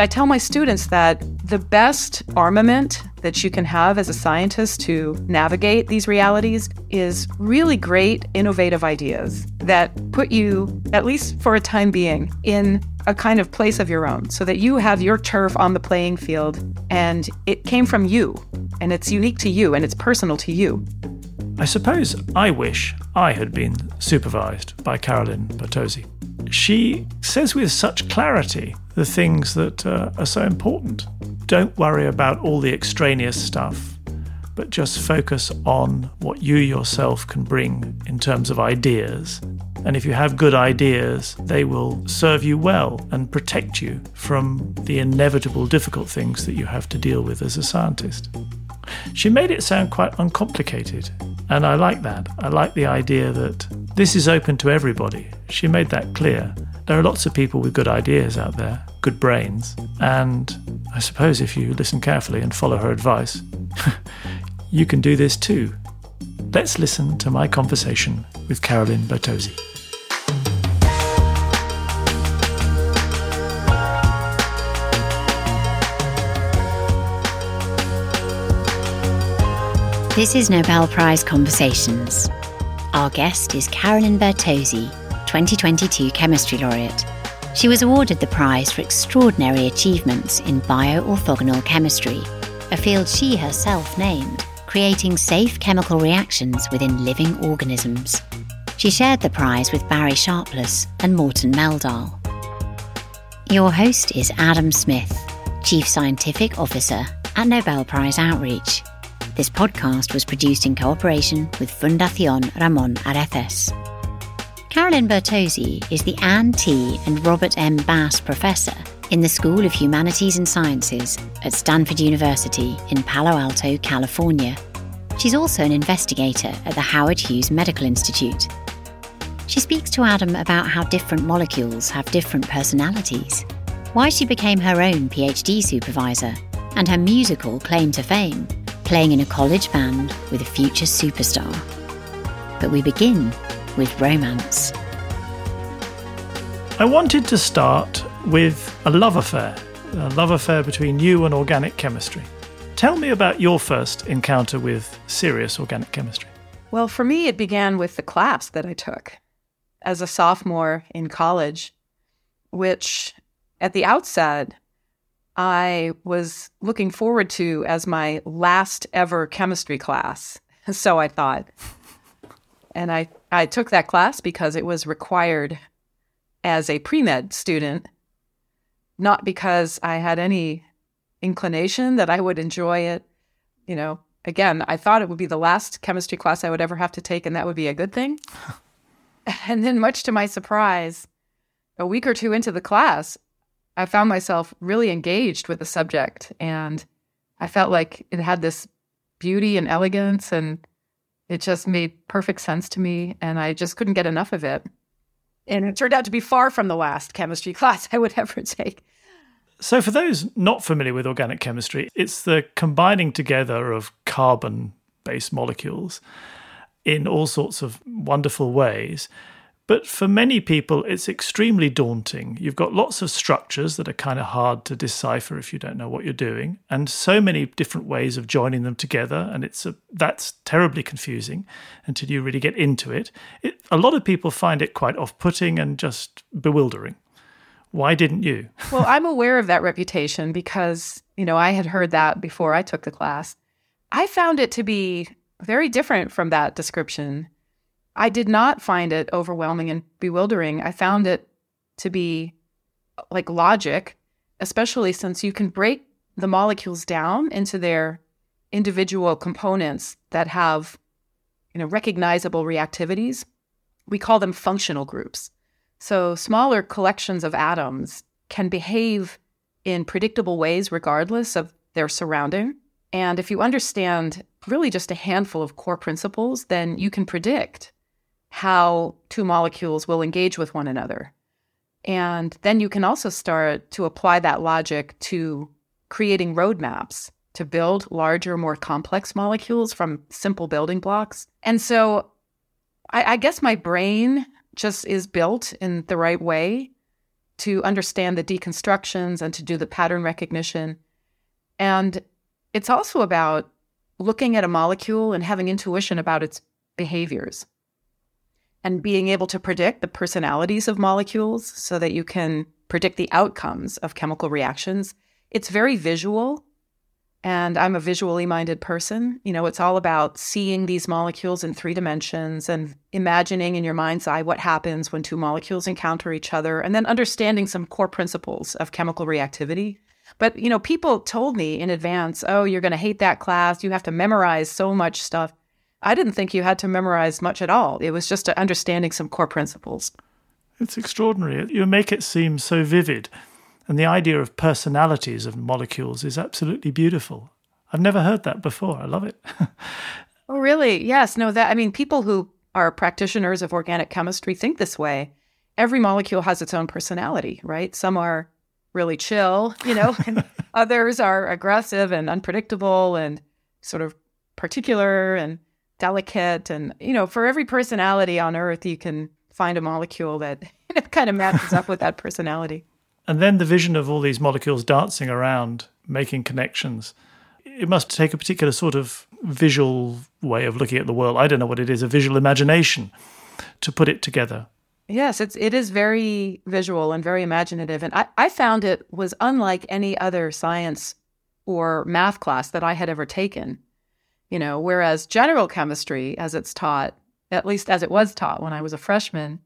I tell my students that the best armament that you can have as a scientist to navigate these realities is really great, innovative ideas that put you, at least for a time being, in a kind of place of your own so that you have your turf on the playing field and it came from you and it's unique to you and it's personal to you. I suppose I wish I had been supervised by Carolyn Bertozzi. She says with such clarity the things that uh, are so important. Don't worry about all the extraneous stuff, but just focus on what you yourself can bring in terms of ideas. And if you have good ideas, they will serve you well and protect you from the inevitable difficult things that you have to deal with as a scientist. She made it sound quite uncomplicated, and I like that. I like the idea that this is open to everybody. She made that clear. There are lots of people with good ideas out there, good brains, and I suppose if you listen carefully and follow her advice, you can do this too. Let's listen to my conversation with Carolyn Bertozzi. This is Nobel Prize Conversations. Our guest is Carolyn Bertozzi, 2022 Chemistry Laureate. She was awarded the prize for extraordinary achievements in bioorthogonal chemistry, a field she herself named, creating safe chemical reactions within living organisms. She shared the prize with Barry Sharpless and Morten Meldal. Your host is Adam Smith, Chief Scientific Officer at Nobel Prize Outreach. This podcast was produced in cooperation with Fundación Ramón Areces. Carolyn Bertozzi is the Anne T. and Robert M. Bass Professor in the School of Humanities and Sciences at Stanford University in Palo Alto, California. She's also an investigator at the Howard Hughes Medical Institute. She speaks to Adam about how different molecules have different personalities, why she became her own PhD supervisor, and her musical claim to fame playing in a college band with a future superstar. But we begin with romance. I wanted to start with a love affair, a love affair between you and organic chemistry. Tell me about your first encounter with serious organic chemistry. Well, for me, it began with the class that I took as a sophomore in college, which at the outset I was looking forward to as my last ever chemistry class. So I thought. And I, I took that class because it was required as a pre med student, not because I had any inclination that I would enjoy it. You know, again, I thought it would be the last chemistry class I would ever have to take, and that would be a good thing. and then, much to my surprise, a week or two into the class, I found myself really engaged with the subject and I felt like it had this beauty and elegance and it just made perfect sense to me and I just couldn't get enough of it. And it turned out to be far from the last chemistry class I would ever take. So, for those not familiar with organic chemistry, it's the combining together of carbon based molecules in all sorts of wonderful ways. But for many people, it's extremely daunting. You've got lots of structures that are kind of hard to decipher if you don't know what you're doing, and so many different ways of joining them together. And it's a, that's terribly confusing until you really get into it. it a lot of people find it quite off putting and just bewildering. Why didn't you? well, I'm aware of that reputation because, you know, I had heard that before I took the class. I found it to be very different from that description. I did not find it overwhelming and bewildering. I found it to be like logic, especially since you can break the molecules down into their individual components that have you know recognizable reactivities. We call them functional groups. So smaller collections of atoms can behave in predictable ways regardless of their surrounding. And if you understand really just a handful of core principles, then you can predict how two molecules will engage with one another. And then you can also start to apply that logic to creating roadmaps to build larger, more complex molecules from simple building blocks. And so I, I guess my brain just is built in the right way to understand the deconstructions and to do the pattern recognition. And it's also about looking at a molecule and having intuition about its behaviors and being able to predict the personalities of molecules so that you can predict the outcomes of chemical reactions. It's very visual. And I'm a visually minded person. You know, it's all about seeing these molecules in three dimensions and imagining in your mind's eye what happens when two molecules encounter each other, and then understanding some core principles of chemical reactivity. But, you know, people told me in advance, oh, you're going to hate that class. You have to memorize so much stuff. I didn't think you had to memorize much at all. It was just understanding some core principles. It's extraordinary. You make it seem so vivid. And the idea of personalities of molecules is absolutely beautiful. I've never heard that before. I love it. oh, really? Yes. No, that, I mean, people who are practitioners of organic chemistry think this way. Every molecule has its own personality, right? Some are really chill, you know, and others are aggressive and unpredictable and sort of particular and delicate. And, you know, for every personality on Earth, you can find a molecule that kind of matches up with that personality. And then the vision of all these molecules dancing around, making connections. It must take a particular sort of visual way of looking at the world. I don't know what it is, a visual imagination to put it together. Yes, it's it is very visual and very imaginative. And I, I found it was unlike any other science or math class that I had ever taken. You know, whereas general chemistry, as it's taught, at least as it was taught when I was a freshman,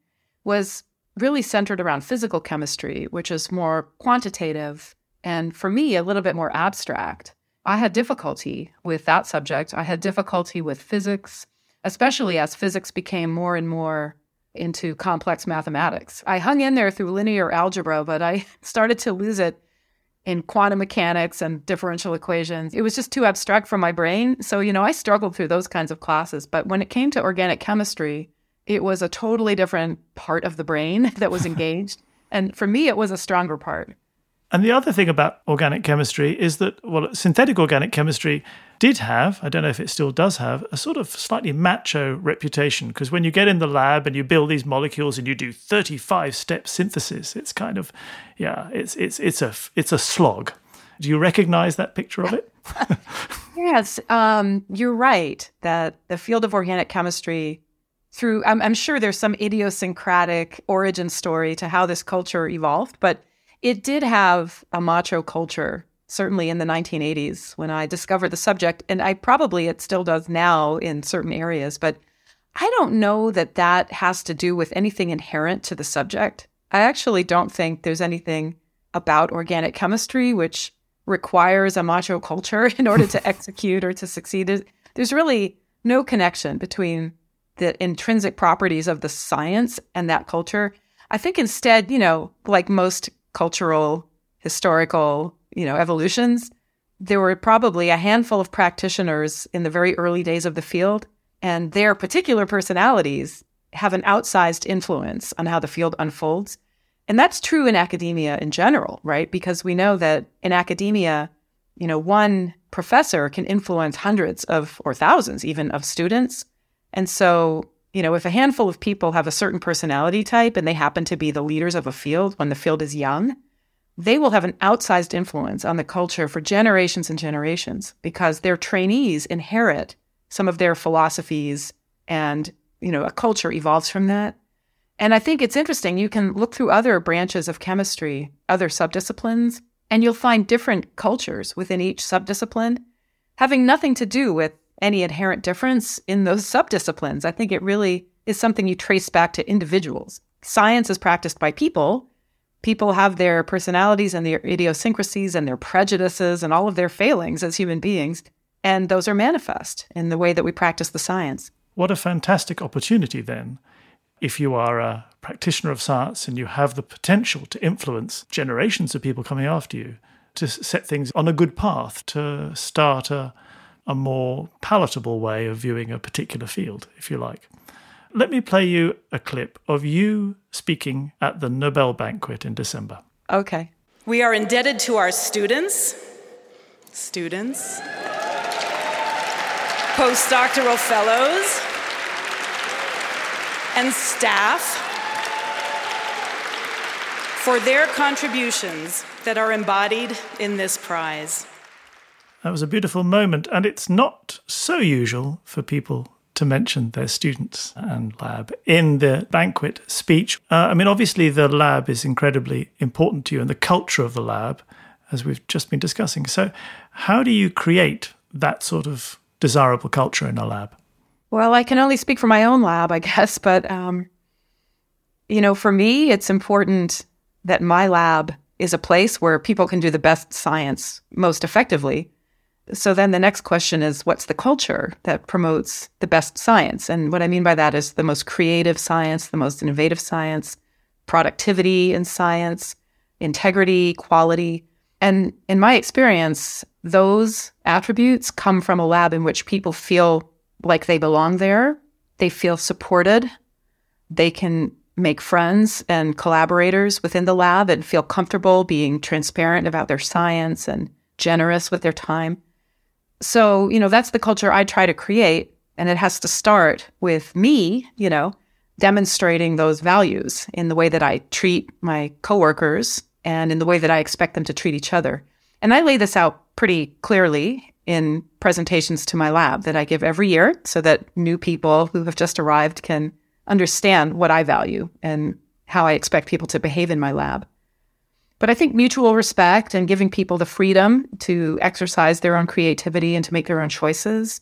was really centered around physical chemistry, which is more quantitative and for me, a little bit more abstract. I had difficulty with that subject. I had difficulty with physics, especially as physics became more and more into complex mathematics. I hung in there through linear algebra, but I started to lose it in quantum mechanics and differential equations. It was just too abstract for my brain. So, you know, I struggled through those kinds of classes. But when it came to organic chemistry, it was a totally different part of the brain that was engaged. and for me, it was a stronger part. And the other thing about organic chemistry is that, well, synthetic organic chemistry did have, I don't know if it still does have, a sort of slightly macho reputation. Because when you get in the lab and you build these molecules and you do 35 step synthesis, it's kind of, yeah, it's, it's, it's, a, it's a slog. Do you recognize that picture of it? yes, um, you're right that the field of organic chemistry through I'm, I'm, sure there's some idiosyncratic origin story to how this culture evolved but it did have a macho culture, certainly in the 1980s when I discovered the subject. And I probably it still does now in certain areas, but I don't know that that has to do with anything inherent to the subject. I actually don't think there's anything about organic chemistry which requires a macho culture in order to execute or to succeed. There's really no connection between the intrinsic properties of the science and that culture. I think instead, you know, like most cultural, historical, you know, evolutions, there were probably a handful of practitioners in the very early days of the field, and their particular personalities have an outsized influence on how the field unfolds. And that's true in academia in general, right? Because we know that in academia, you know, one professor can influence hundreds of or thousands even of students. And so you know, if a handful of people have a certain personality type and they happen to be the leaders of a field when the field is young, they will have an outsized influence on the culture for generations and generations because their trainees inherit some of their philosophies and, you know, a culture evolves from that. And I think it's interesting. You can look through other branches of chemistry, other subdisciplines, and you'll find different cultures within each subdiscipline having nothing to do with any inherent difference in those subdisciplines. I think it really is something you trace back to individuals. Science is practiced by people. People have their personalities and their idiosyncrasies and their prejudices and all of their failings as human beings. And those are manifest in the way that we practice the science. What a fantastic opportunity, then, if you are a practitioner of science and you have the potential to influence generations of people coming after you, to set things on a good path, to start a, a more palatable way of viewing a particular field, if you like. Let me play you a clip of you speaking at the Nobel banquet in December. Okay. We are indebted to our students, students, postdoctoral fellows, and staff for their contributions that are embodied in this prize. That was a beautiful moment, and it's not so usual for people to mention their students and lab in the banquet speech. Uh, I mean, obviously, the lab is incredibly important to you and the culture of the lab, as we've just been discussing. So, how do you create that sort of desirable culture in a lab? Well, I can only speak for my own lab, I guess, but um, you know, for me, it's important that my lab is a place where people can do the best science most effectively. So then the next question is what's the culture that promotes the best science? And what I mean by that is the most creative science, the most innovative science, productivity in science, integrity, quality. And in my experience, those attributes come from a lab in which people feel like they belong there. They feel supported. They can make friends and collaborators within the lab and feel comfortable being transparent about their science and generous with their time. So, you know, that's the culture I try to create. And it has to start with me, you know, demonstrating those values in the way that I treat my coworkers and in the way that I expect them to treat each other. And I lay this out pretty clearly in presentations to my lab that I give every year so that new people who have just arrived can understand what I value and how I expect people to behave in my lab. But I think mutual respect and giving people the freedom to exercise their own creativity and to make their own choices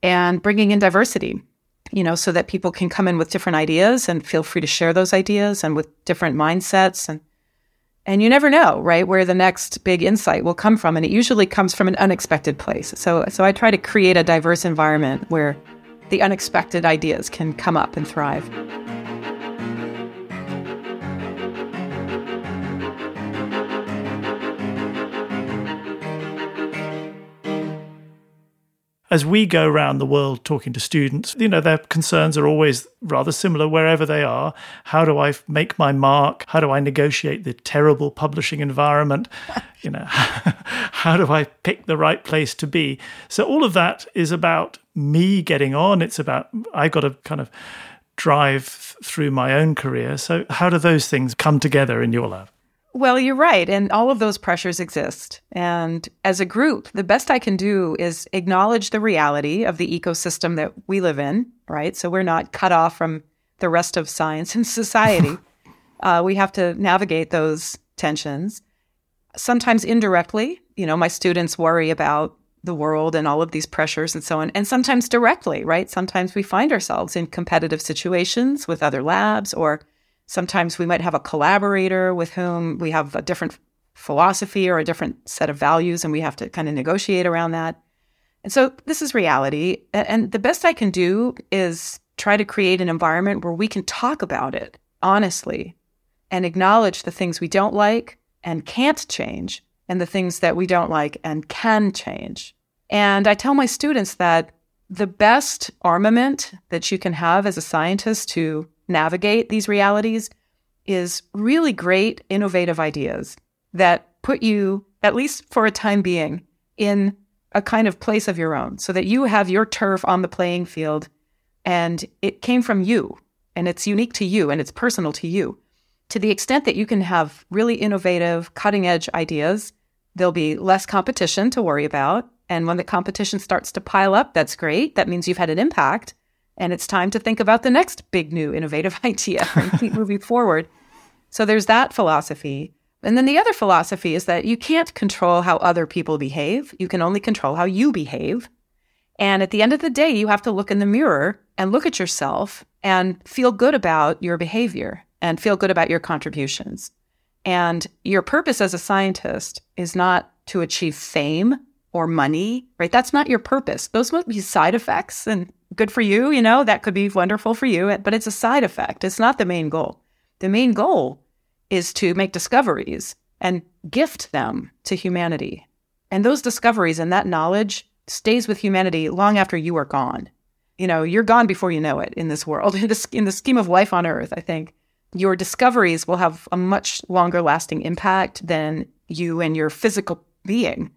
and bringing in diversity, you know, so that people can come in with different ideas and feel free to share those ideas and with different mindsets and and you never know, right, where the next big insight will come from and it usually comes from an unexpected place. So so I try to create a diverse environment where the unexpected ideas can come up and thrive. As we go around the world talking to students, you know, their concerns are always rather similar wherever they are. How do I make my mark? How do I negotiate the terrible publishing environment? You know, how do I pick the right place to be? So all of that is about me getting on. It's about I've got to kind of drive through my own career. So how do those things come together in your lab? Well, you're right. And all of those pressures exist. And as a group, the best I can do is acknowledge the reality of the ecosystem that we live in, right? So we're not cut off from the rest of science and society. uh, we have to navigate those tensions. Sometimes indirectly, you know, my students worry about the world and all of these pressures and so on. And sometimes directly, right? Sometimes we find ourselves in competitive situations with other labs or Sometimes we might have a collaborator with whom we have a different philosophy or a different set of values, and we have to kind of negotiate around that. And so this is reality. And the best I can do is try to create an environment where we can talk about it honestly and acknowledge the things we don't like and can't change and the things that we don't like and can change. And I tell my students that the best armament that you can have as a scientist to navigate these realities is really great, innovative ideas that put you, at least for a time being, in a kind of place of your own so that you have your turf on the playing field and it came from you and it's unique to you and it's personal to you. To the extent that you can have really innovative, cutting edge ideas, there'll be less competition to worry about. And when the competition starts to pile up, that's great. That means you've had an impact and it's time to think about the next big new innovative idea and keep moving forward. So there's that philosophy. And then the other philosophy is that you can't control how other people behave. You can only control how you behave. And at the end of the day, you have to look in the mirror and look at yourself and feel good about your behavior and feel good about your contributions. And your purpose as a scientist is not to achieve fame or money, right? That's not your purpose. Those might be side effects and good for you, you know, that could be wonderful for you, but it's a side effect. It's not the main goal. The main goal is to make discoveries and gift them to humanity. And those discoveries and that knowledge stays with humanity long after you are gone. You know, you're gone before you know it in this world. In the, in the scheme of life on earth, I think your discoveries will have a much longer lasting impact than you and your physical being.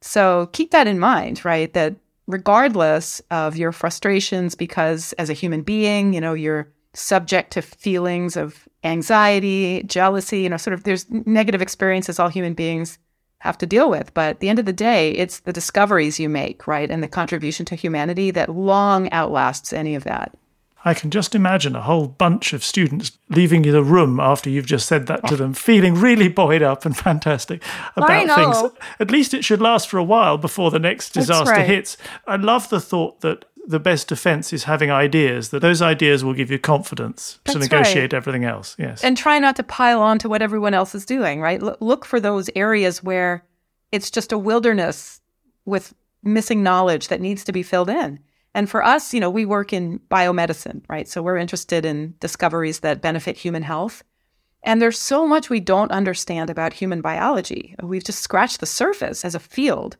So keep that in mind, right? That regardless of your frustrations, because as a human being, you know, you're subject to feelings of anxiety, jealousy, you know, sort of there's negative experiences all human beings have to deal with. But at the end of the day, it's the discoveries you make, right? And the contribution to humanity that long outlasts any of that. I can just imagine a whole bunch of students leaving the room after you've just said that to them, feeling really buoyed up and fantastic about things. At least it should last for a while before the next disaster right. hits. I love the thought that the best defense is having ideas, that those ideas will give you confidence That's to negotiate right. everything else. Yes. And try not to pile on to what everyone else is doing, right? L- look for those areas where it's just a wilderness with missing knowledge that needs to be filled in. And for us, you know, we work in biomedicine, right? So we're interested in discoveries that benefit human health. And there's so much we don't understand about human biology. We've just scratched the surface as a field.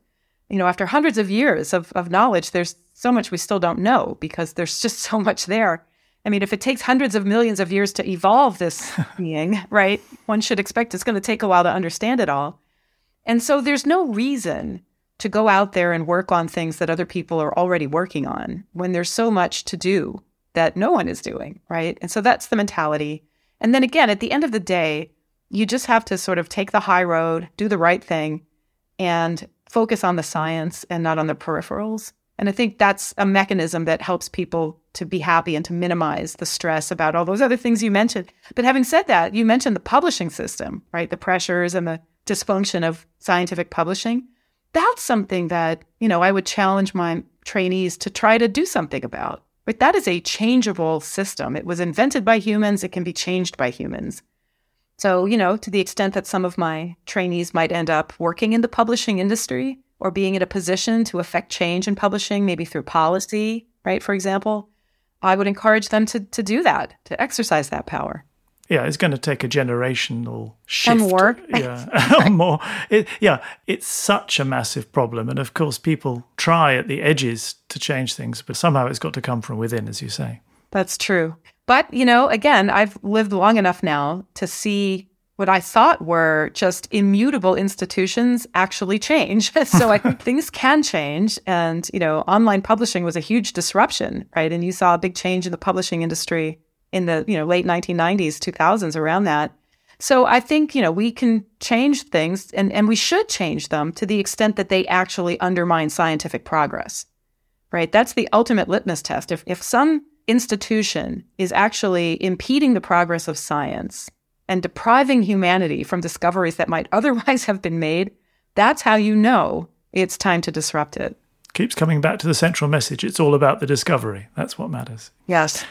You know, after hundreds of years of, of knowledge, there's so much we still don't know because there's just so much there. I mean, if it takes hundreds of millions of years to evolve this being, right, one should expect it's going to take a while to understand it all. And so there's no reason to go out there and work on things that other people are already working on when there's so much to do that no one is doing, right? And so that's the mentality. And then again, at the end of the day, you just have to sort of take the high road, do the right thing, and focus on the science and not on the peripherals. And I think that's a mechanism that helps people to be happy and to minimize the stress about all those other things you mentioned. But having said that, you mentioned the publishing system, right? The pressures and the dysfunction of scientific publishing that's something that, you know, I would challenge my trainees to try to do something about. But that is a changeable system. It was invented by humans, it can be changed by humans. So, you know, to the extent that some of my trainees might end up working in the publishing industry or being in a position to affect change in publishing, maybe through policy, right, for example, I would encourage them to, to do that, to exercise that power yeah, it's going to take a generational shift. And more. Yeah, more. It, yeah, it's such a massive problem. And of course, people try at the edges to change things, but somehow it's got to come from within, as you say. That's true. But, you know, again, I've lived long enough now to see what I thought were just immutable institutions actually change. so I think things can change. And, you know, online publishing was a huge disruption, right? And you saw a big change in the publishing industry in the you know late 1990s 2000s around that. So i think you know we can change things and, and we should change them to the extent that they actually undermine scientific progress right? That's the ultimate litmus test. If, if some institution is actually impeding the progress of science and depriving humanity from discoveries that might otherwise have been made that's how you know it's time to disrupt it. Keeps coming back to the central message. It's all about the discovery. That's what matters. Yes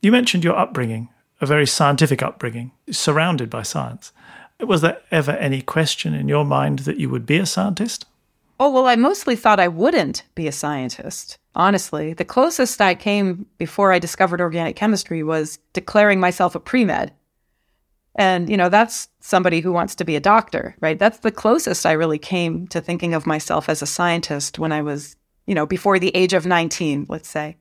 you mentioned your upbringing, a very scientific upbringing, surrounded by science. Was there ever any question in your mind that you would be a scientist? Oh, well, I mostly thought I wouldn't be a scientist. Honestly, the closest I came before I discovered organic chemistry was declaring myself a pre med. And, you know, that's somebody who wants to be a doctor, right? That's the closest I really came to thinking of myself as a scientist when I was, you know, before the age of 19, let's say.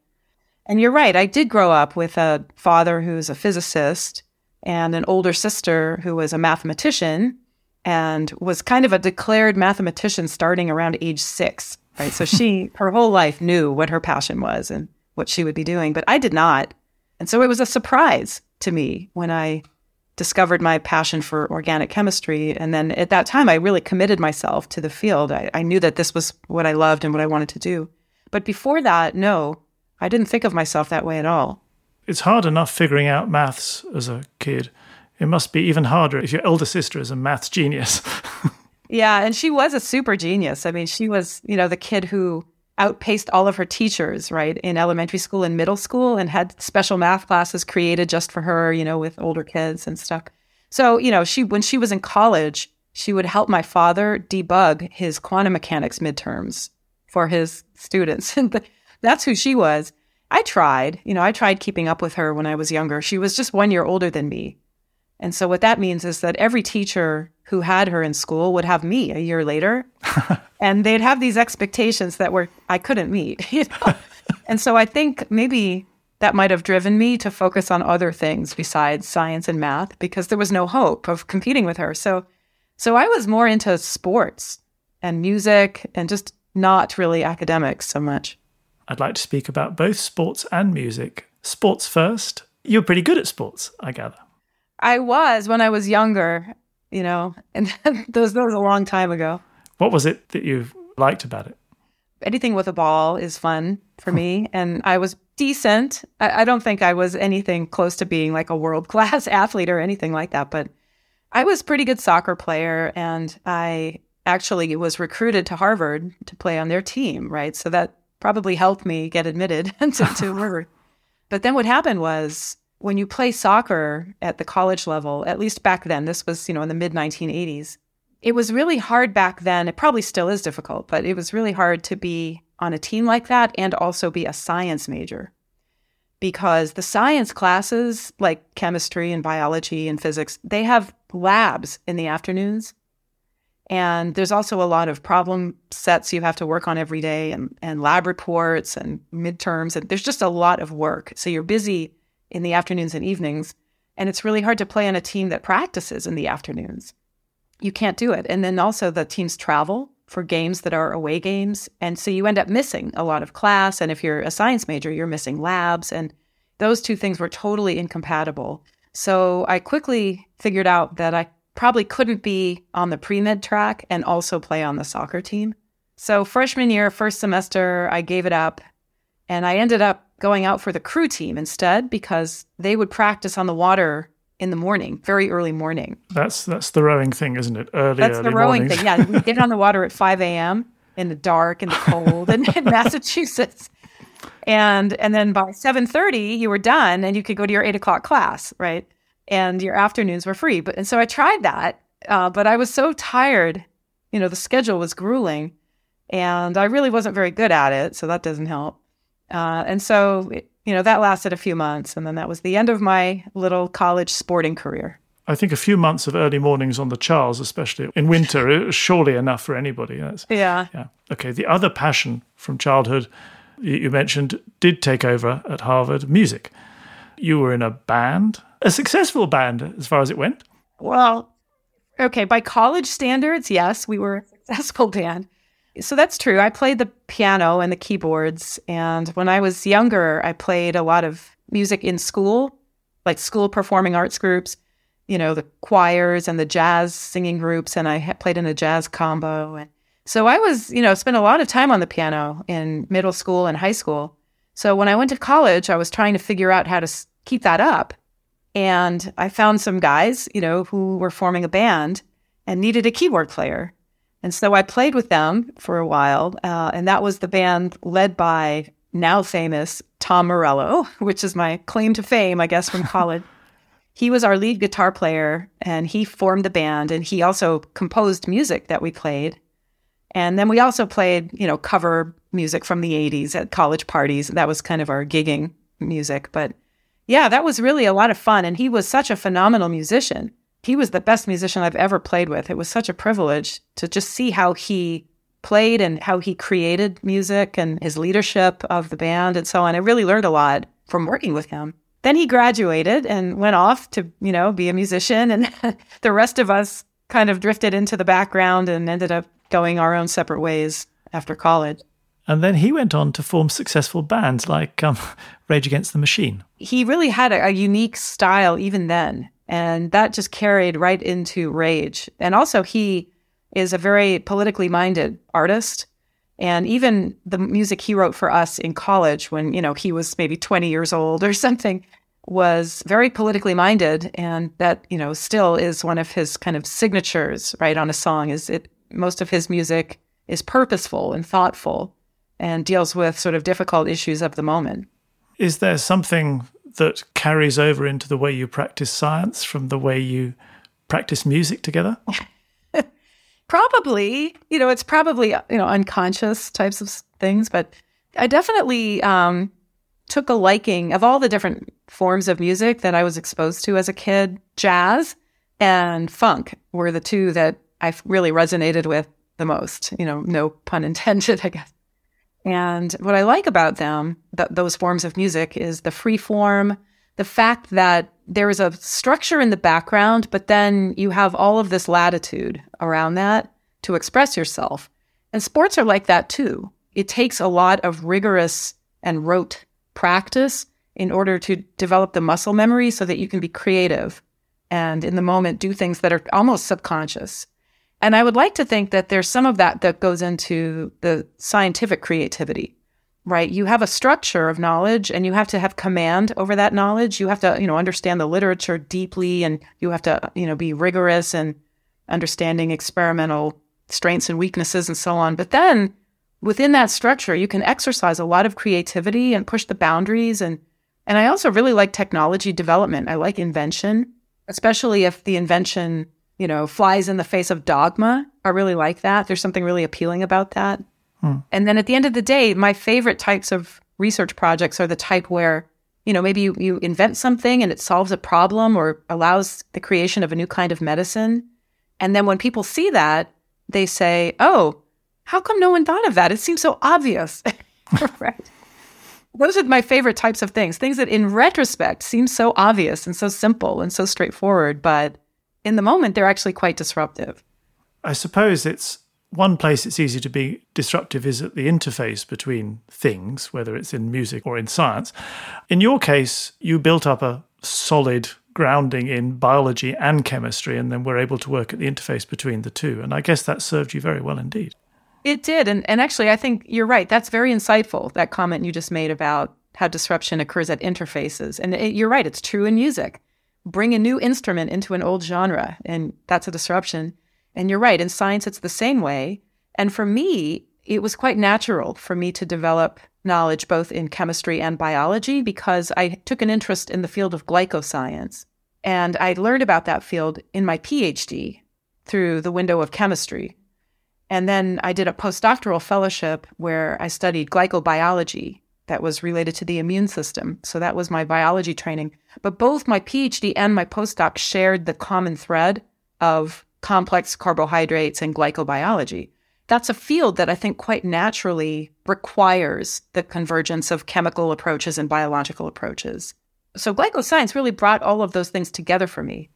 And you're right. I did grow up with a father who's a physicist and an older sister who was a mathematician and was kind of a declared mathematician starting around age six. Right. So she, her whole life knew what her passion was and what she would be doing, but I did not. And so it was a surprise to me when I discovered my passion for organic chemistry. And then at that time, I really committed myself to the field. I, I knew that this was what I loved and what I wanted to do. But before that, no, I didn't think of myself that way at all. It's hard enough figuring out maths as a kid. It must be even harder if your elder sister is a maths genius. yeah, and she was a super genius. I mean, she was, you know, the kid who outpaced all of her teachers, right, in elementary school and middle school and had special math classes created just for her, you know, with older kids and stuff. So, you know, she when she was in college, she would help my father debug his quantum mechanics midterms for his students. that's who she was. I tried, you know, I tried keeping up with her when I was younger. She was just one year older than me. And so what that means is that every teacher who had her in school would have me a year later. and they'd have these expectations that were I couldn't meet, you know. and so I think maybe that might have driven me to focus on other things besides science and math because there was no hope of competing with her. So so I was more into sports and music and just not really academics so much. I'd like to speak about both sports and music. Sports first. You're pretty good at sports, I gather. I was when I was younger, you know, and those that was a long time ago. What was it that you liked about it? Anything with a ball is fun for me, and I was decent. I, I don't think I was anything close to being like a world class athlete or anything like that, but I was pretty good soccer player, and I actually was recruited to Harvard to play on their team, right? So that probably helped me get admitted to, to Harvard. But then what happened was when you play soccer at the college level, at least back then, this was, you know, in the mid 1980s, it was really hard back then. It probably still is difficult, but it was really hard to be on a team like that and also be a science major. Because the science classes, like chemistry and biology and physics, they have labs in the afternoons. And there's also a lot of problem sets you have to work on every day and, and lab reports and midterms. And there's just a lot of work. So you're busy in the afternoons and evenings. And it's really hard to play on a team that practices in the afternoons. You can't do it. And then also the teams travel for games that are away games. And so you end up missing a lot of class. And if you're a science major, you're missing labs. And those two things were totally incompatible. So I quickly figured out that I probably couldn't be on the pre med track and also play on the soccer team. So, freshman year, first semester, I gave it up and I ended up going out for the crew team instead because they would practice on the water in the morning, very early morning. That's that's the rowing thing, isn't it? Early, that's early the rowing thing. Yeah, we get on the water at 5 a.m. in the dark and the cold in, in Massachusetts. And and then by 7:30 you were done and you could go to your eight o'clock class, right? And your afternoons were free. But and so I tried that uh, but I was so tired. You know, the schedule was grueling and I really wasn't very good at it. So that doesn't help. Uh, and so, you know, that lasted a few months. And then that was the end of my little college sporting career. I think a few months of early mornings on the Charles, especially in winter, is surely enough for anybody. That's, yeah. Yeah. Okay. The other passion from childhood you mentioned did take over at Harvard music. You were in a band, a successful band as far as it went. Well, Okay, by college standards, yes, we were a successful band. So that's true. I played the piano and the keyboards. And when I was younger, I played a lot of music in school, like school performing arts groups, you know, the choirs and the jazz singing groups. And I played in a jazz combo. And so I was, you know, spent a lot of time on the piano in middle school and high school. So when I went to college, I was trying to figure out how to keep that up. And I found some guys, you know, who were forming a band and needed a keyboard player. And so I played with them for a while. Uh, and that was the band led by now famous Tom Morello, which is my claim to fame, I guess, from college. he was our lead guitar player and he formed the band and he also composed music that we played. And then we also played, you know, cover music from the 80s at college parties. That was kind of our gigging music. But yeah, that was really a lot of fun. And he was such a phenomenal musician. He was the best musician I've ever played with. It was such a privilege to just see how he played and how he created music and his leadership of the band and so on. I really learned a lot from working with him. Then he graduated and went off to, you know, be a musician. And the rest of us kind of drifted into the background and ended up going our own separate ways after college. And then he went on to form successful bands like um, Rage Against the Machine. He really had a, a, unique style even then. And that just carried right into Rage. And also, he is a very politically minded artist. And even the music he wrote for us in college when, you know, he was maybe 20 years old or something was very politically minded. And that, you know, still is one of his kind of signatures, right, on a song is it most of his music is purposeful and thoughtful and deals with sort of difficult issues of the moment. Is there something that carries over into the way you practice science from the way you practice music together? probably, you know, it's probably you know unconscious types of things, but I definitely um, took a liking of all the different forms of music that I was exposed to as a kid. Jazz and funk were the two that I really resonated with the most. You know, no pun intended, I guess. And what I like about them, th- those forms of music, is the free form, the fact that there is a structure in the background, but then you have all of this latitude around that to express yourself. And sports are like that too. It takes a lot of rigorous and rote practice in order to develop the muscle memory so that you can be creative and in the moment do things that are almost subconscious. And I would like to think that there's some of that that goes into the scientific creativity, right? You have a structure of knowledge and you have to have command over that knowledge. You have to, you know, understand the literature deeply and you have to, you know, be rigorous and understanding experimental strengths and weaknesses and so on. But then within that structure, you can exercise a lot of creativity and push the boundaries and and I also really like technology development. I like invention, especially if the invention, you know, flies in the face of dogma. I really like that. There's something really appealing about that. Hmm. And then at the end of the day, my favorite types of research projects are the type where, you know, maybe you, you invent something and it solves a problem or allows the creation of a new kind of medicine. And then when people see that, they say, oh, how come no one thought of that? It seems so obvious. right those are my favorite types of things things that in retrospect seem so obvious and so simple and so straightforward but in the moment they're actually quite disruptive i suppose it's one place it's easy to be disruptive is at the interface between things whether it's in music or in science in your case you built up a solid grounding in biology and chemistry and then were able to work at the interface between the two and i guess that served you very well indeed it did. And, and actually, I think you're right. That's very insightful, that comment you just made about how disruption occurs at interfaces. And it, you're right, it's true in music. Bring a new instrument into an old genre, and that's a disruption. And you're right, in science, it's the same way. And for me, it was quite natural for me to develop knowledge both in chemistry and biology because I took an interest in the field of glycoscience. And I learned about that field in my PhD through the window of chemistry. And then I did a postdoctoral fellowship where I studied glycobiology that was related to the immune system. So that was my biology training. But both my PhD and my postdoc shared the common thread of complex carbohydrates and glycobiology. That's a field that I think quite naturally requires the convergence of chemical approaches and biological approaches. So glycoscience really brought all of those things together for me.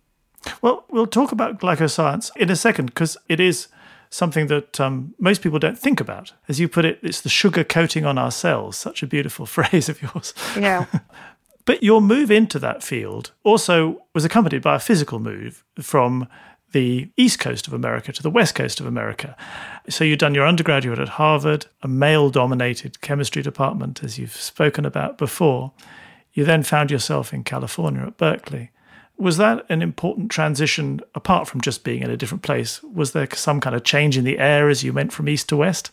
Well, we'll talk about glycoscience in a second because it is something that um, most people don't think about. As you put it, it's the sugar coating on our cells. Such a beautiful phrase of yours. Yeah. but your move into that field also was accompanied by a physical move from the east coast of America to the west coast of America. So you'd done your undergraduate at Harvard, a male dominated chemistry department, as you've spoken about before. You then found yourself in California at Berkeley was that an important transition apart from just being in a different place? Was there some kind of change in the air as you went from east to west?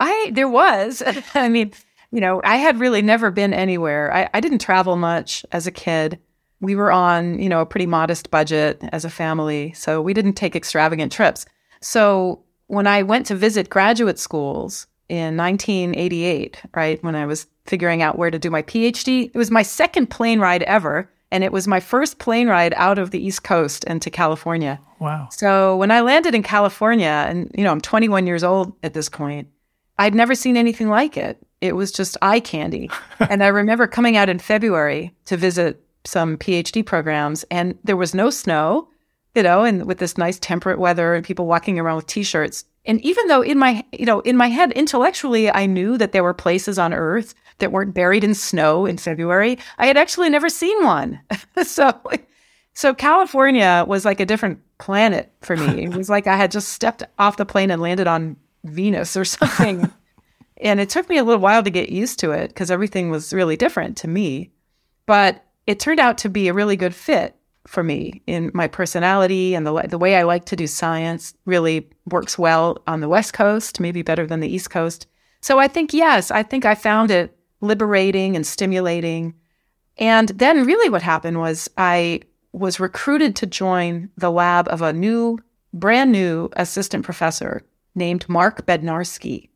I there was. I mean, you know, I had really never been anywhere. I, I didn't travel much as a kid. We were on, you know, a pretty modest budget as a family, so we didn't take extravagant trips. So when I went to visit graduate schools in 1988, right, when I was figuring out where to do my PhD, it was my second plane ride ever and it was my first plane ride out of the East Coast and to California. Wow. So when I landed in California, and you know, I'm 21 years old at this point, I'd never seen anything like it. It was just eye candy. and I remember coming out in February to visit some PhD programs, and there was no snow, you know, and with this nice temperate weather and people walking around with t-shirts. And even though in my, you know, in my head intellectually I knew that there were places on earth that weren't buried in snow in February. I had actually never seen one. so, so California was like a different planet for me. It was like I had just stepped off the plane and landed on Venus or something. and it took me a little while to get used to it because everything was really different to me. But it turned out to be a really good fit for me in my personality and the the way I like to do science really works well on the West Coast, maybe better than the East Coast. So I think yes, I think I found it liberating and stimulating. And then really what happened was I was recruited to join the lab of a new, brand new assistant professor named Mark Bednarski.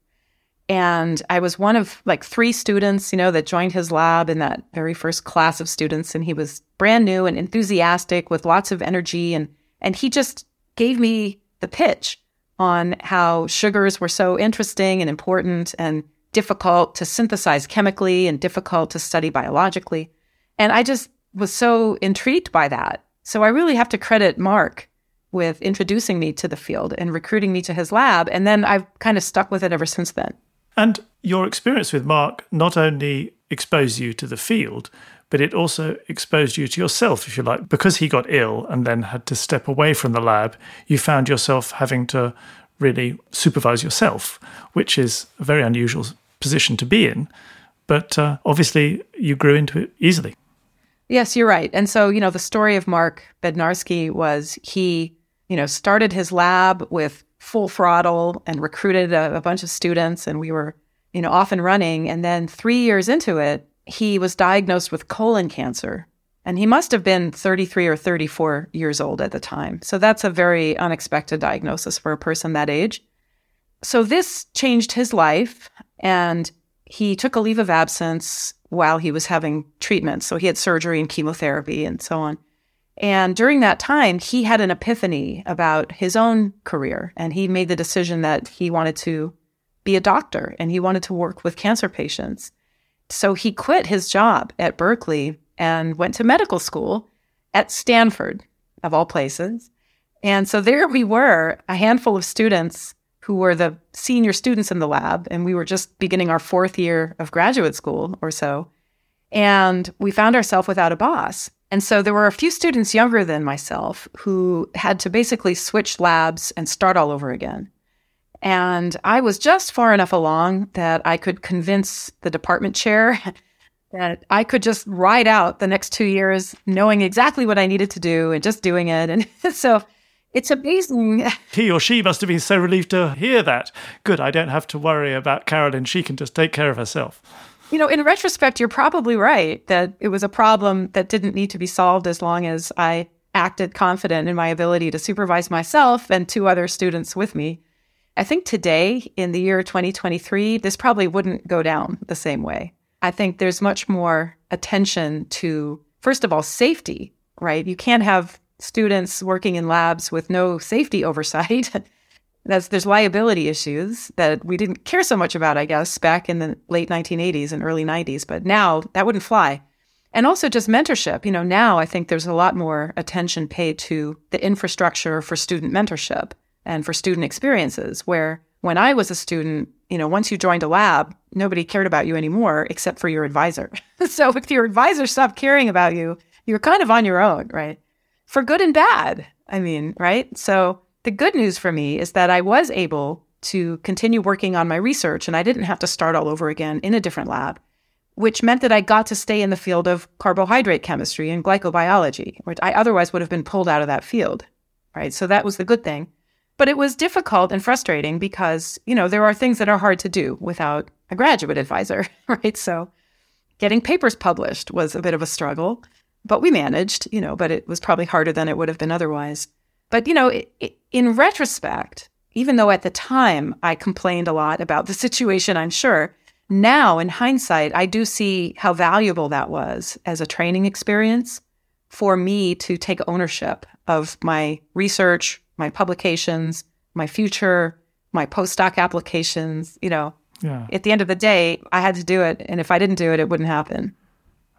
And I was one of like three students, you know, that joined his lab in that very first class of students. And he was brand new and enthusiastic with lots of energy. And, and he just gave me the pitch on how sugars were so interesting and important and difficult to synthesize chemically and difficult to study biologically. And I just was so intrigued by that. So I really have to credit Mark with introducing me to the field and recruiting me to his lab. And then I've kind of stuck with it ever since then. And your experience with Mark not only exposed you to the field, but it also exposed you to yourself, if you like. Because he got ill and then had to step away from the lab, you found yourself having to really supervise yourself, which is a very unusual position to be in. But uh, obviously, you grew into it easily. Yes, you're right. And so, you know, the story of Mark Bednarski was he, you know, started his lab with full throttle and recruited a, a bunch of students, and we were, you know, off and running. And then three years into it, he was diagnosed with colon cancer. And he must have been 33 or 34 years old at the time. So that's a very unexpected diagnosis for a person that age. So this changed his life. And he took a leave of absence while he was having treatment. So he had surgery and chemotherapy and so on. And during that time, he had an epiphany about his own career. And he made the decision that he wanted to be a doctor and he wanted to work with cancer patients. So he quit his job at Berkeley and went to medical school at Stanford, of all places. And so there we were, a handful of students who were the senior students in the lab, and we were just beginning our fourth year of graduate school or so. And we found ourselves without a boss. And so there were a few students younger than myself who had to basically switch labs and start all over again. And I was just far enough along that I could convince the department chair that I could just ride out the next two years knowing exactly what I needed to do and just doing it. And so it's amazing. He or she must have been so relieved to hear that. Good, I don't have to worry about Carolyn. She can just take care of herself. You know, in retrospect, you're probably right that it was a problem that didn't need to be solved as long as I acted confident in my ability to supervise myself and two other students with me. I think today, in the year 2023, this probably wouldn't go down the same way. I think there's much more attention to, first of all, safety, right? You can't have students working in labs with no safety oversight. That's, there's liability issues that we didn't care so much about, I guess, back in the late 1980s and early 90s, but now that wouldn't fly. And also just mentorship. You know, now I think there's a lot more attention paid to the infrastructure for student mentorship and for student experiences, where when I was a student, you know, once you joined a lab, nobody cared about you anymore except for your advisor. so if your advisor stopped caring about you, you're kind of on your own, right? for good and bad. I mean, right? So the good news for me is that I was able to continue working on my research and I didn't have to start all over again in a different lab, which meant that I got to stay in the field of carbohydrate chemistry and glycobiology, which I otherwise would have been pulled out of that field, right? So that was the good thing. But it was difficult and frustrating because, you know, there are things that are hard to do without a graduate advisor, right? So getting papers published was a bit of a struggle but we managed, you know, but it was probably harder than it would have been otherwise. But, you know, it, it, in retrospect, even though at the time I complained a lot about the situation, I'm sure, now in hindsight, I do see how valuable that was as a training experience for me to take ownership of my research, my publications, my future, my postdoc applications. You know, yeah. at the end of the day, I had to do it. And if I didn't do it, it wouldn't happen.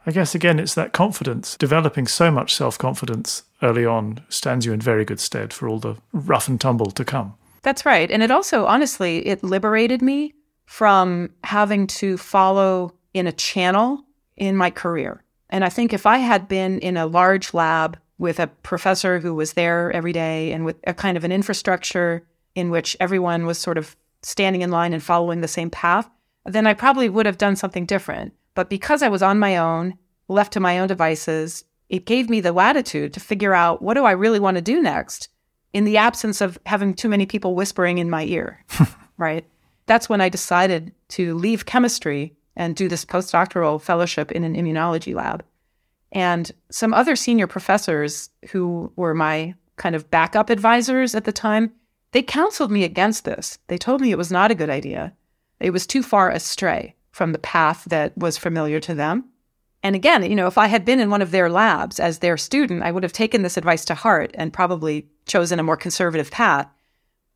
I guess again, it's that confidence. Developing so much self confidence early on stands you in very good stead for all the rough and tumble to come. That's right. And it also, honestly, it liberated me from having to follow in a channel in my career. And I think if I had been in a large lab with a professor who was there every day and with a kind of an infrastructure in which everyone was sort of standing in line and following the same path, then I probably would have done something different. But because I was on my own, left to my own devices, it gave me the latitude to figure out what do I really want to do next in the absence of having too many people whispering in my ear, right? That's when I decided to leave chemistry and do this postdoctoral fellowship in an immunology lab. And some other senior professors who were my kind of backup advisors at the time, they counseled me against this. They told me it was not a good idea. It was too far astray from the path that was familiar to them. And again, you know, if I had been in one of their labs as their student, I would have taken this advice to heart and probably chosen a more conservative path.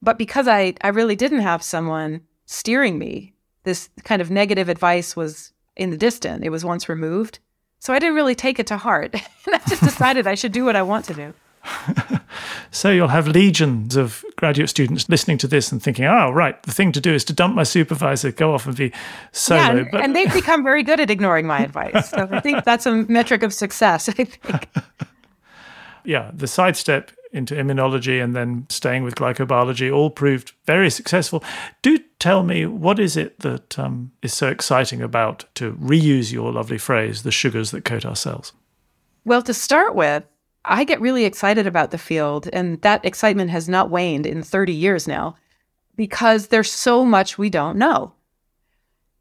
But because I, I really didn't have someone steering me, this kind of negative advice was in the distant. It was once removed. So I didn't really take it to heart. And I just decided I should do what I want to do. so you'll have legions of graduate students listening to this and thinking, oh, right, the thing to do is to dump my supervisor, go off and be solo. Yeah, and, but- and they've become very good at ignoring my advice. So I think that's a metric of success, I think. yeah, the sidestep into immunology and then staying with glycobiology all proved very successful. Do tell me, what is it that um, is so exciting about, to reuse your lovely phrase, the sugars that coat our cells? Well, to start with, I get really excited about the field, and that excitement has not waned in 30 years now because there's so much we don't know.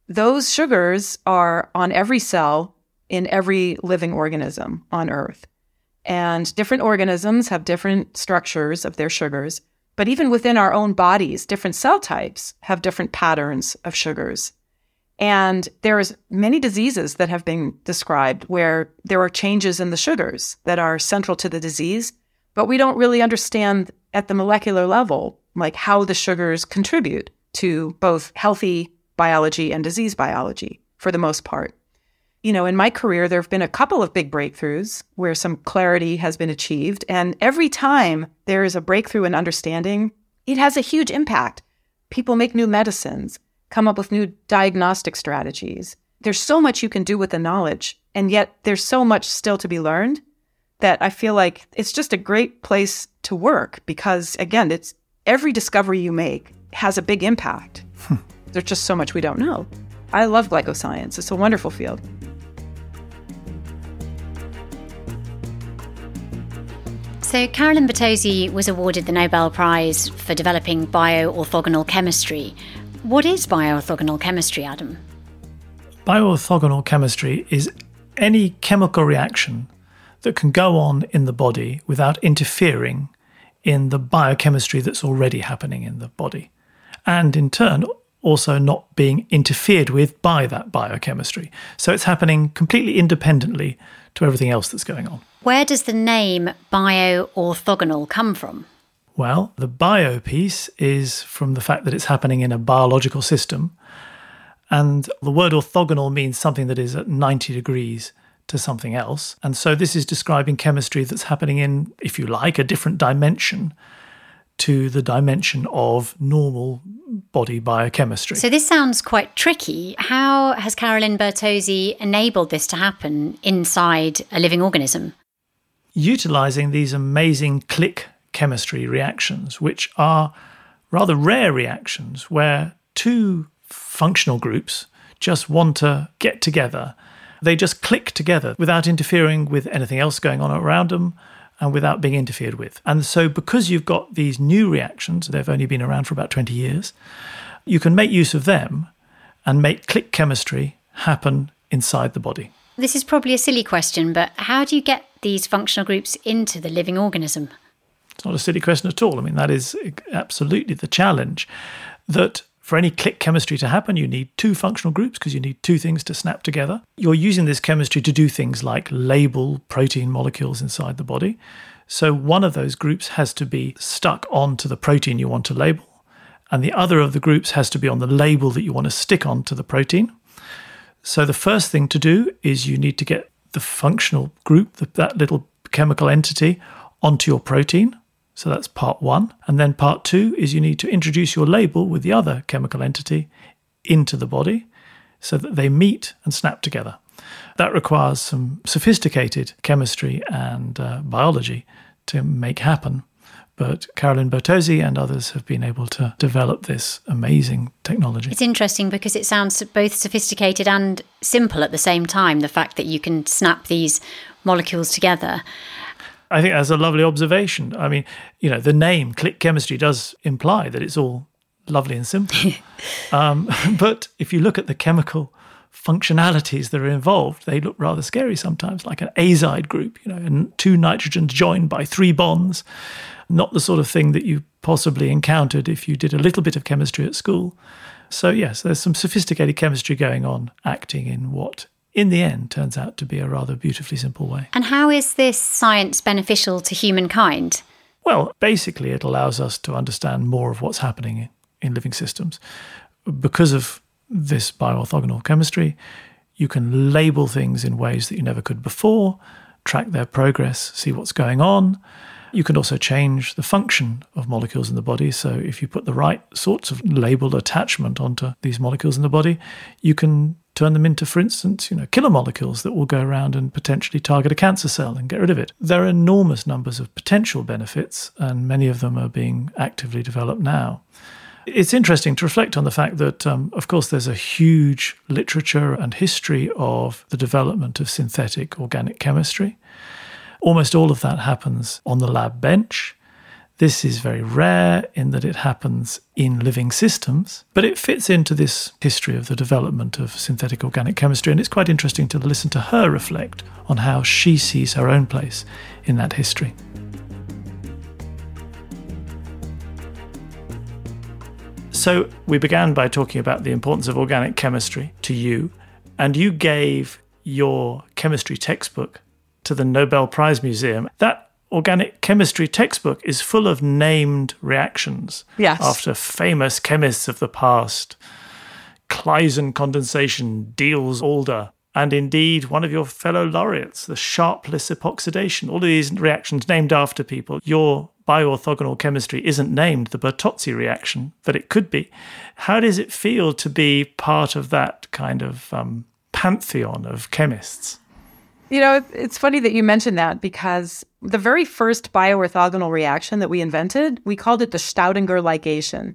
Those sugars are on every cell in every living organism on Earth. And different organisms have different structures of their sugars. But even within our own bodies, different cell types have different patterns of sugars. And there's many diseases that have been described where there are changes in the sugars that are central to the disease, but we don't really understand at the molecular level, like how the sugars contribute to both healthy biology and disease biology for the most part you know, in my career, there have been a couple of big breakthroughs where some clarity has been achieved. And every time there is a breakthrough in understanding, it has a huge impact. People make new medicines, come up with new diagnostic strategies. There's so much you can do with the knowledge. And yet there's so much still to be learned that I feel like it's just a great place to work because, again, it's every discovery you make has a big impact. Hmm. There's just so much we don't know. I love glycoscience. It's a wonderful field. So, Carolyn Bertozzi was awarded the Nobel Prize for developing bioorthogonal chemistry. What is bioorthogonal chemistry, Adam? Bioorthogonal chemistry is any chemical reaction that can go on in the body without interfering in the biochemistry that's already happening in the body. And in turn, also not being interfered with by that biochemistry. So it's happening completely independently to everything else that's going on. Where does the name bioorthogonal come from? Well, the bio piece is from the fact that it's happening in a biological system. And the word orthogonal means something that is at 90 degrees to something else. And so this is describing chemistry that's happening in, if you like, a different dimension to the dimension of normal body biochemistry. So this sounds quite tricky. How has Carolyn Bertozzi enabled this to happen inside a living organism? Utilizing these amazing click chemistry reactions, which are rather rare reactions where two functional groups just want to get together. They just click together without interfering with anything else going on around them and without being interfered with. And so, because you've got these new reactions, they've only been around for about 20 years, you can make use of them and make click chemistry happen inside the body. This is probably a silly question, but how do you get these functional groups into the living organism? It's not a silly question at all. I mean, that is absolutely the challenge that for any click chemistry to happen, you need two functional groups because you need two things to snap together. You're using this chemistry to do things like label protein molecules inside the body. So one of those groups has to be stuck onto the protein you want to label, and the other of the groups has to be on the label that you want to stick onto the protein. So the first thing to do is you need to get the functional group, that little chemical entity, onto your protein. So that's part one. And then part two is you need to introduce your label with the other chemical entity into the body so that they meet and snap together. That requires some sophisticated chemistry and uh, biology to make happen. But Carolyn Bertozzi and others have been able to develop this amazing technology. It's interesting because it sounds both sophisticated and simple at the same time. The fact that you can snap these molecules together. I think that's a lovely observation. I mean, you know, the name click chemistry does imply that it's all lovely and simple. um, but if you look at the chemical functionalities that are involved, they look rather scary sometimes, like an azide group, you know, and two nitrogens joined by three bonds. Not the sort of thing that you possibly encountered if you did a little bit of chemistry at school. So, yes, there's some sophisticated chemistry going on, acting in what in the end turns out to be a rather beautifully simple way. And how is this science beneficial to humankind? Well, basically, it allows us to understand more of what's happening in living systems. Because of this bioorthogonal chemistry, you can label things in ways that you never could before, track their progress, see what's going on. You can also change the function of molecules in the body. So, if you put the right sorts of labeled attachment onto these molecules in the body, you can turn them into, for instance, you know, killer molecules that will go around and potentially target a cancer cell and get rid of it. There are enormous numbers of potential benefits, and many of them are being actively developed now. It's interesting to reflect on the fact that, um, of course, there's a huge literature and history of the development of synthetic organic chemistry. Almost all of that happens on the lab bench. This is very rare in that it happens in living systems, but it fits into this history of the development of synthetic organic chemistry. And it's quite interesting to listen to her reflect on how she sees her own place in that history. So, we began by talking about the importance of organic chemistry to you, and you gave your chemistry textbook to the Nobel Prize Museum. That organic chemistry textbook is full of named reactions yes. after famous chemists of the past. Claisen condensation, Diels alder, and indeed one of your fellow laureates, the Sharpless epoxidation. All of these reactions named after people. Your bioorthogonal chemistry isn't named the Bertozzi reaction, but it could be. How does it feel to be part of that kind of um, pantheon of chemists? You know, it's funny that you mentioned that because the very first bioorthogonal reaction that we invented, we called it the Staudinger ligation.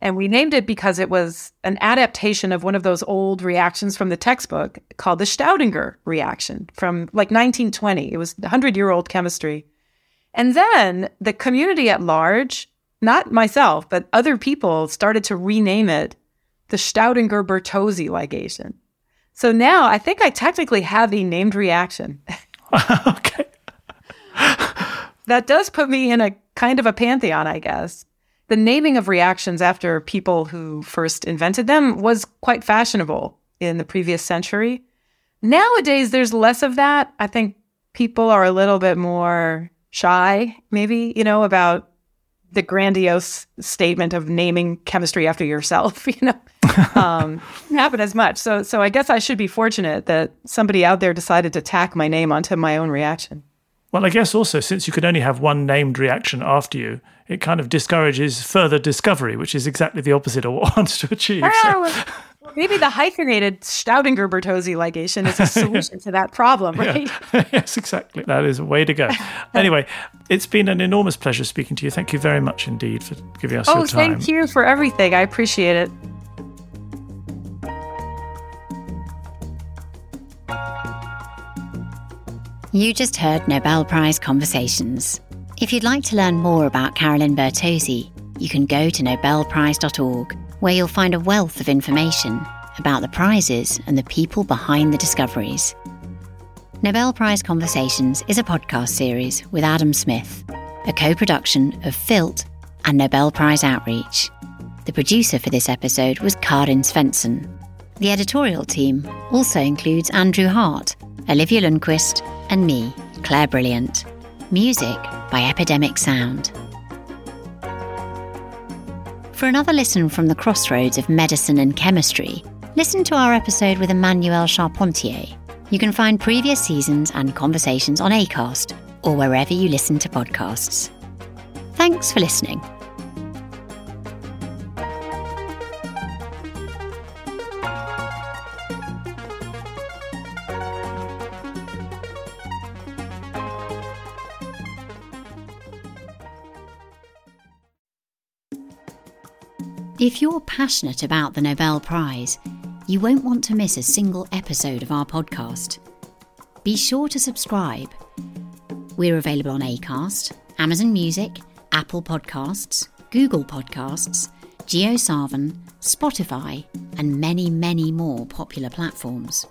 And we named it because it was an adaptation of one of those old reactions from the textbook called the Staudinger reaction from like 1920. It was 100 year old chemistry. And then the community at large, not myself, but other people started to rename it the Staudinger Bertozzi ligation. So now I think I technically have a named reaction. okay. that does put me in a kind of a pantheon, I guess. The naming of reactions after people who first invented them was quite fashionable in the previous century. Nowadays, there's less of that. I think people are a little bit more shy, maybe, you know, about the grandiose statement of naming chemistry after yourself, you know um, happen as much. So, so I guess I should be fortunate that somebody out there decided to tack my name onto my own reaction. Well, I guess also since you could only have one named reaction after you, it kind of discourages further discovery, which is exactly the opposite of what one wants to achieve. So. Maybe the hyphenated Staudinger Bertozzi ligation is a solution to that problem, right? Yeah. yes, exactly. That is a way to go. anyway, it's been an enormous pleasure speaking to you. Thank you very much indeed for giving us oh, your time. Oh, thank you for everything. I appreciate it. You just heard Nobel Prize Conversations. If you'd like to learn more about Carolyn Bertozzi, you can go to nobelprize.org, where you'll find a wealth of information about the prizes and the people behind the discoveries. Nobel Prize Conversations is a podcast series with Adam Smith, a co production of Filt and Nobel Prize Outreach. The producer for this episode was Karin Svensson. The editorial team also includes Andrew Hart, Olivia Lundquist, and me, Claire Brilliant. Music by Epidemic Sound. For another listen from the crossroads of medicine and chemistry, listen to our episode with Emmanuelle Charpentier. You can find previous seasons and conversations on ACAST or wherever you listen to podcasts. Thanks for listening. If you're passionate about the Nobel Prize, you won't want to miss a single episode of our podcast. Be sure to subscribe. We're available on Acast, Amazon Music, Apple Podcasts, Google Podcasts, JioSaavn, Spotify, and many, many more popular platforms.